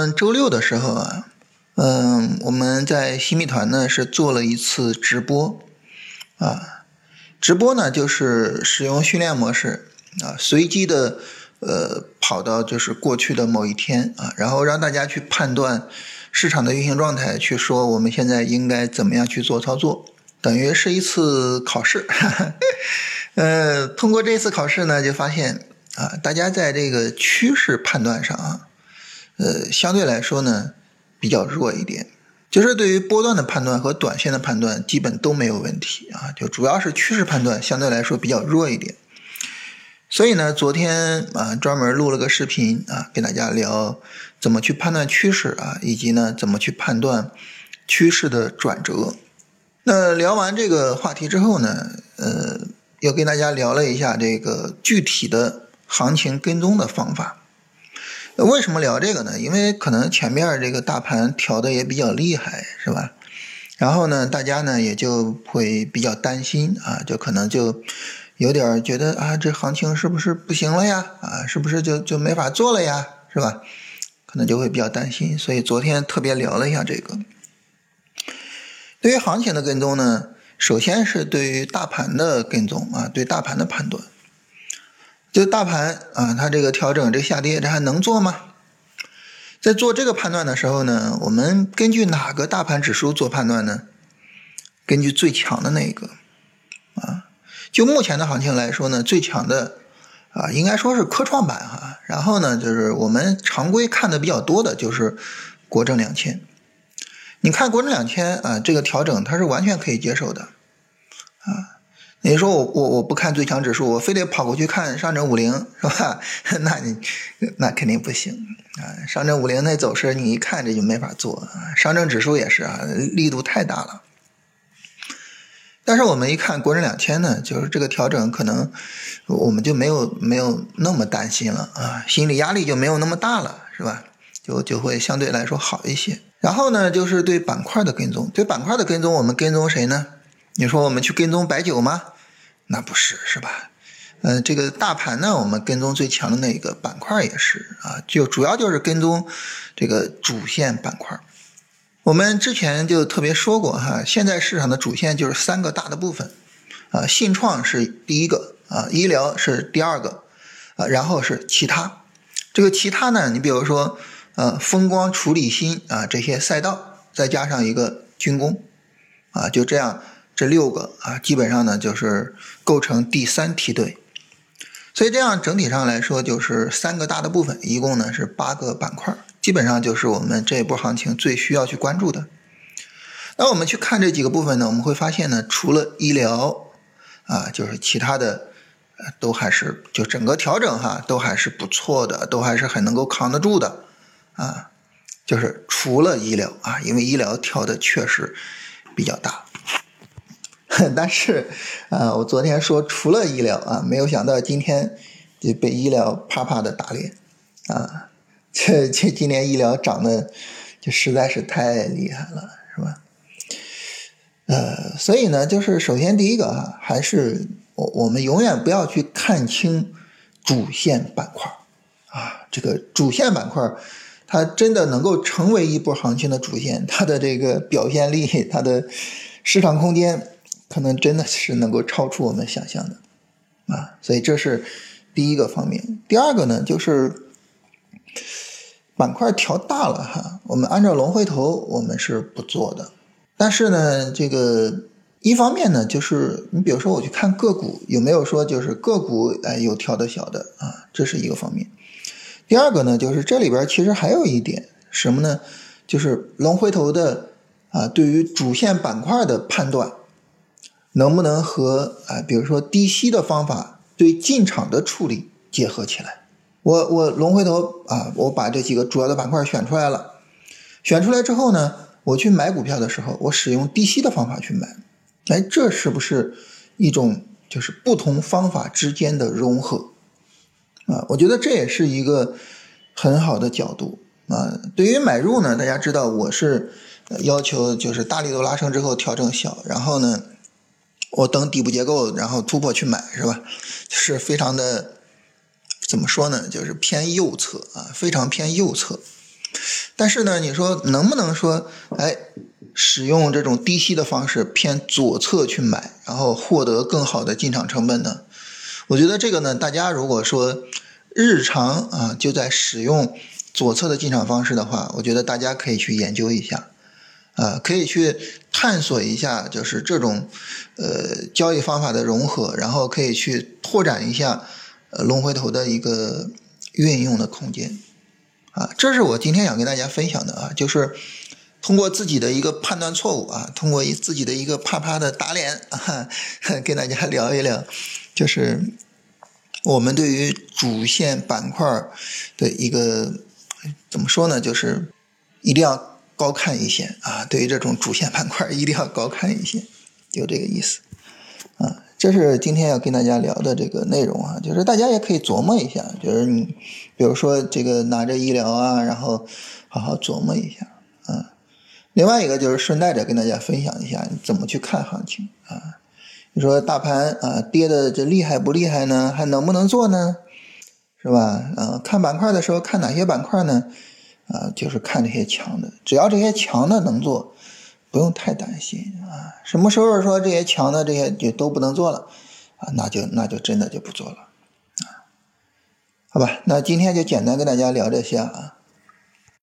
们周六的时候啊，嗯，我们在新米团呢是做了一次直播啊，直播呢就是使用训练模式啊，随机的呃跑到就是过去的某一天啊，然后让大家去判断市场的运行状态，去说我们现在应该怎么样去做操作，等于是一次考试。呃，通过这次考试呢，就发现啊，大家在这个趋势判断上啊。呃，相对来说呢，比较弱一点，就是对于波段的判断和短线的判断，基本都没有问题啊。就主要是趋势判断相对来说比较弱一点。所以呢，昨天啊，专门录了个视频啊，跟大家聊怎么去判断趋势啊，以及呢，怎么去判断趋势的转折。那聊完这个话题之后呢，呃，又跟大家聊了一下这个具体的行情跟踪的方法。为什么聊这个呢？因为可能前面这个大盘调的也比较厉害，是吧？然后呢，大家呢也就会比较担心啊，就可能就有点觉得啊，这行情是不是不行了呀？啊，是不是就就没法做了呀？是吧？可能就会比较担心，所以昨天特别聊了一下这个。对于行情的跟踪呢，首先是对于大盘的跟踪啊，对大盘的判断。就大盘啊，它这个调整、这下跌，这还能做吗？在做这个判断的时候呢，我们根据哪个大盘指数做判断呢？根据最强的那一个啊。就目前的行情来说呢，最强的啊，应该说是科创板哈。然后呢，就是我们常规看的比较多的就是国证两千。你看国证两千啊，这个调整它是完全可以接受的啊。你说我我我不看最强指数，我非得跑过去看上证五零，是吧？那你那肯定不行啊！上证五零那走势，你一看这就没法做啊。上证指数也是啊，力度太大了。但是我们一看国证两千呢，就是这个调整可能我们就没有没有那么担心了啊，心理压力就没有那么大了，是吧？就就会相对来说好一些。然后呢，就是对板块的跟踪，对板块的跟踪，我们跟踪谁呢？你说我们去跟踪白酒吗？那不是，是吧？嗯，这个大盘呢，我们跟踪最强的那个板块也是啊，就主要就是跟踪这个主线板块。我们之前就特别说过哈，现在市场的主线就是三个大的部分啊，信创是第一个啊，医疗是第二个啊，然后是其他。这个其他呢，你比如说呃，风光、处理芯啊这些赛道，再加上一个军工啊，就这样。这六个啊，基本上呢就是构成第三梯队，所以这样整体上来说就是三个大的部分，一共呢是八个板块，基本上就是我们这一波行情最需要去关注的。那我们去看这几个部分呢，我们会发现呢，除了医疗啊，就是其他的都还是就整个调整哈，都还是不错的，都还是很能够扛得住的啊。就是除了医疗啊，因为医疗调的确实比较大。但是，啊，我昨天说除了医疗啊，没有想到今天就被医疗啪啪的打脸，啊，这这今年医疗涨的就实在是太厉害了，是吧？呃，所以呢，就是首先第一个啊，还是我我们永远不要去看清主线板块啊，这个主线板块它真的能够成为一波行情的主线，它的这个表现力，它的市场空间。可能真的是能够超出我们想象的，啊，所以这是第一个方面。第二个呢，就是板块调大了哈，我们按照龙回头我们是不做的。但是呢，这个一方面呢，就是你比如说我去看个股有没有说就是个股哎有调的小的啊，这是一个方面。第二个呢，就是这里边其实还有一点什么呢？就是龙回头的啊，对于主线板块的判断。能不能和啊，比如说低吸的方法对进场的处理结合起来？我我龙回头啊，我把这几个主要的板块选出来了。选出来之后呢，我去买股票的时候，我使用低吸的方法去买。哎，这是不是一种就是不同方法之间的融合啊？我觉得这也是一个很好的角度啊。对于买入呢，大家知道我是要求就是大力度拉升之后调整小，然后呢。我等底部结构，然后突破去买，是吧？是非常的，怎么说呢？就是偏右侧啊，非常偏右侧。但是呢，你说能不能说，哎，使用这种低吸的方式偏左侧去买，然后获得更好的进场成本呢？我觉得这个呢，大家如果说日常啊就在使用左侧的进场方式的话，我觉得大家可以去研究一下，啊，可以去探索一下，就是这种呃交易方法的融合，然后可以去拓展一下呃龙回头的一个运用的空间。啊，这是我今天想跟大家分享的啊，就是通过自己的一个判断错误啊，通过自己的一个啪啪的打脸啊，跟大家聊一聊，就是我们对于主线板块的一个怎么说呢？就是一定要高看一些啊，对于这种主线板块一定要高看一些，就这个意思啊。这是今天要跟大家聊的这个内容啊，就是大家也可以琢磨一下，就是你比如说这个拿着医疗啊，然后好好琢磨一下啊。另外一个就是顺带着跟大家分享一下怎么去看行情啊。你说大盘啊跌的这厉害不厉害呢？还能不能做呢？是吧？啊，看板块的时候看哪些板块呢？啊，就是看这些强的，只要这些强的能做。不用太担心啊，什么时候说这些强的这些就都不能做了啊？那就那就真的就不做了啊。好吧，那今天就简单跟大家聊这些啊。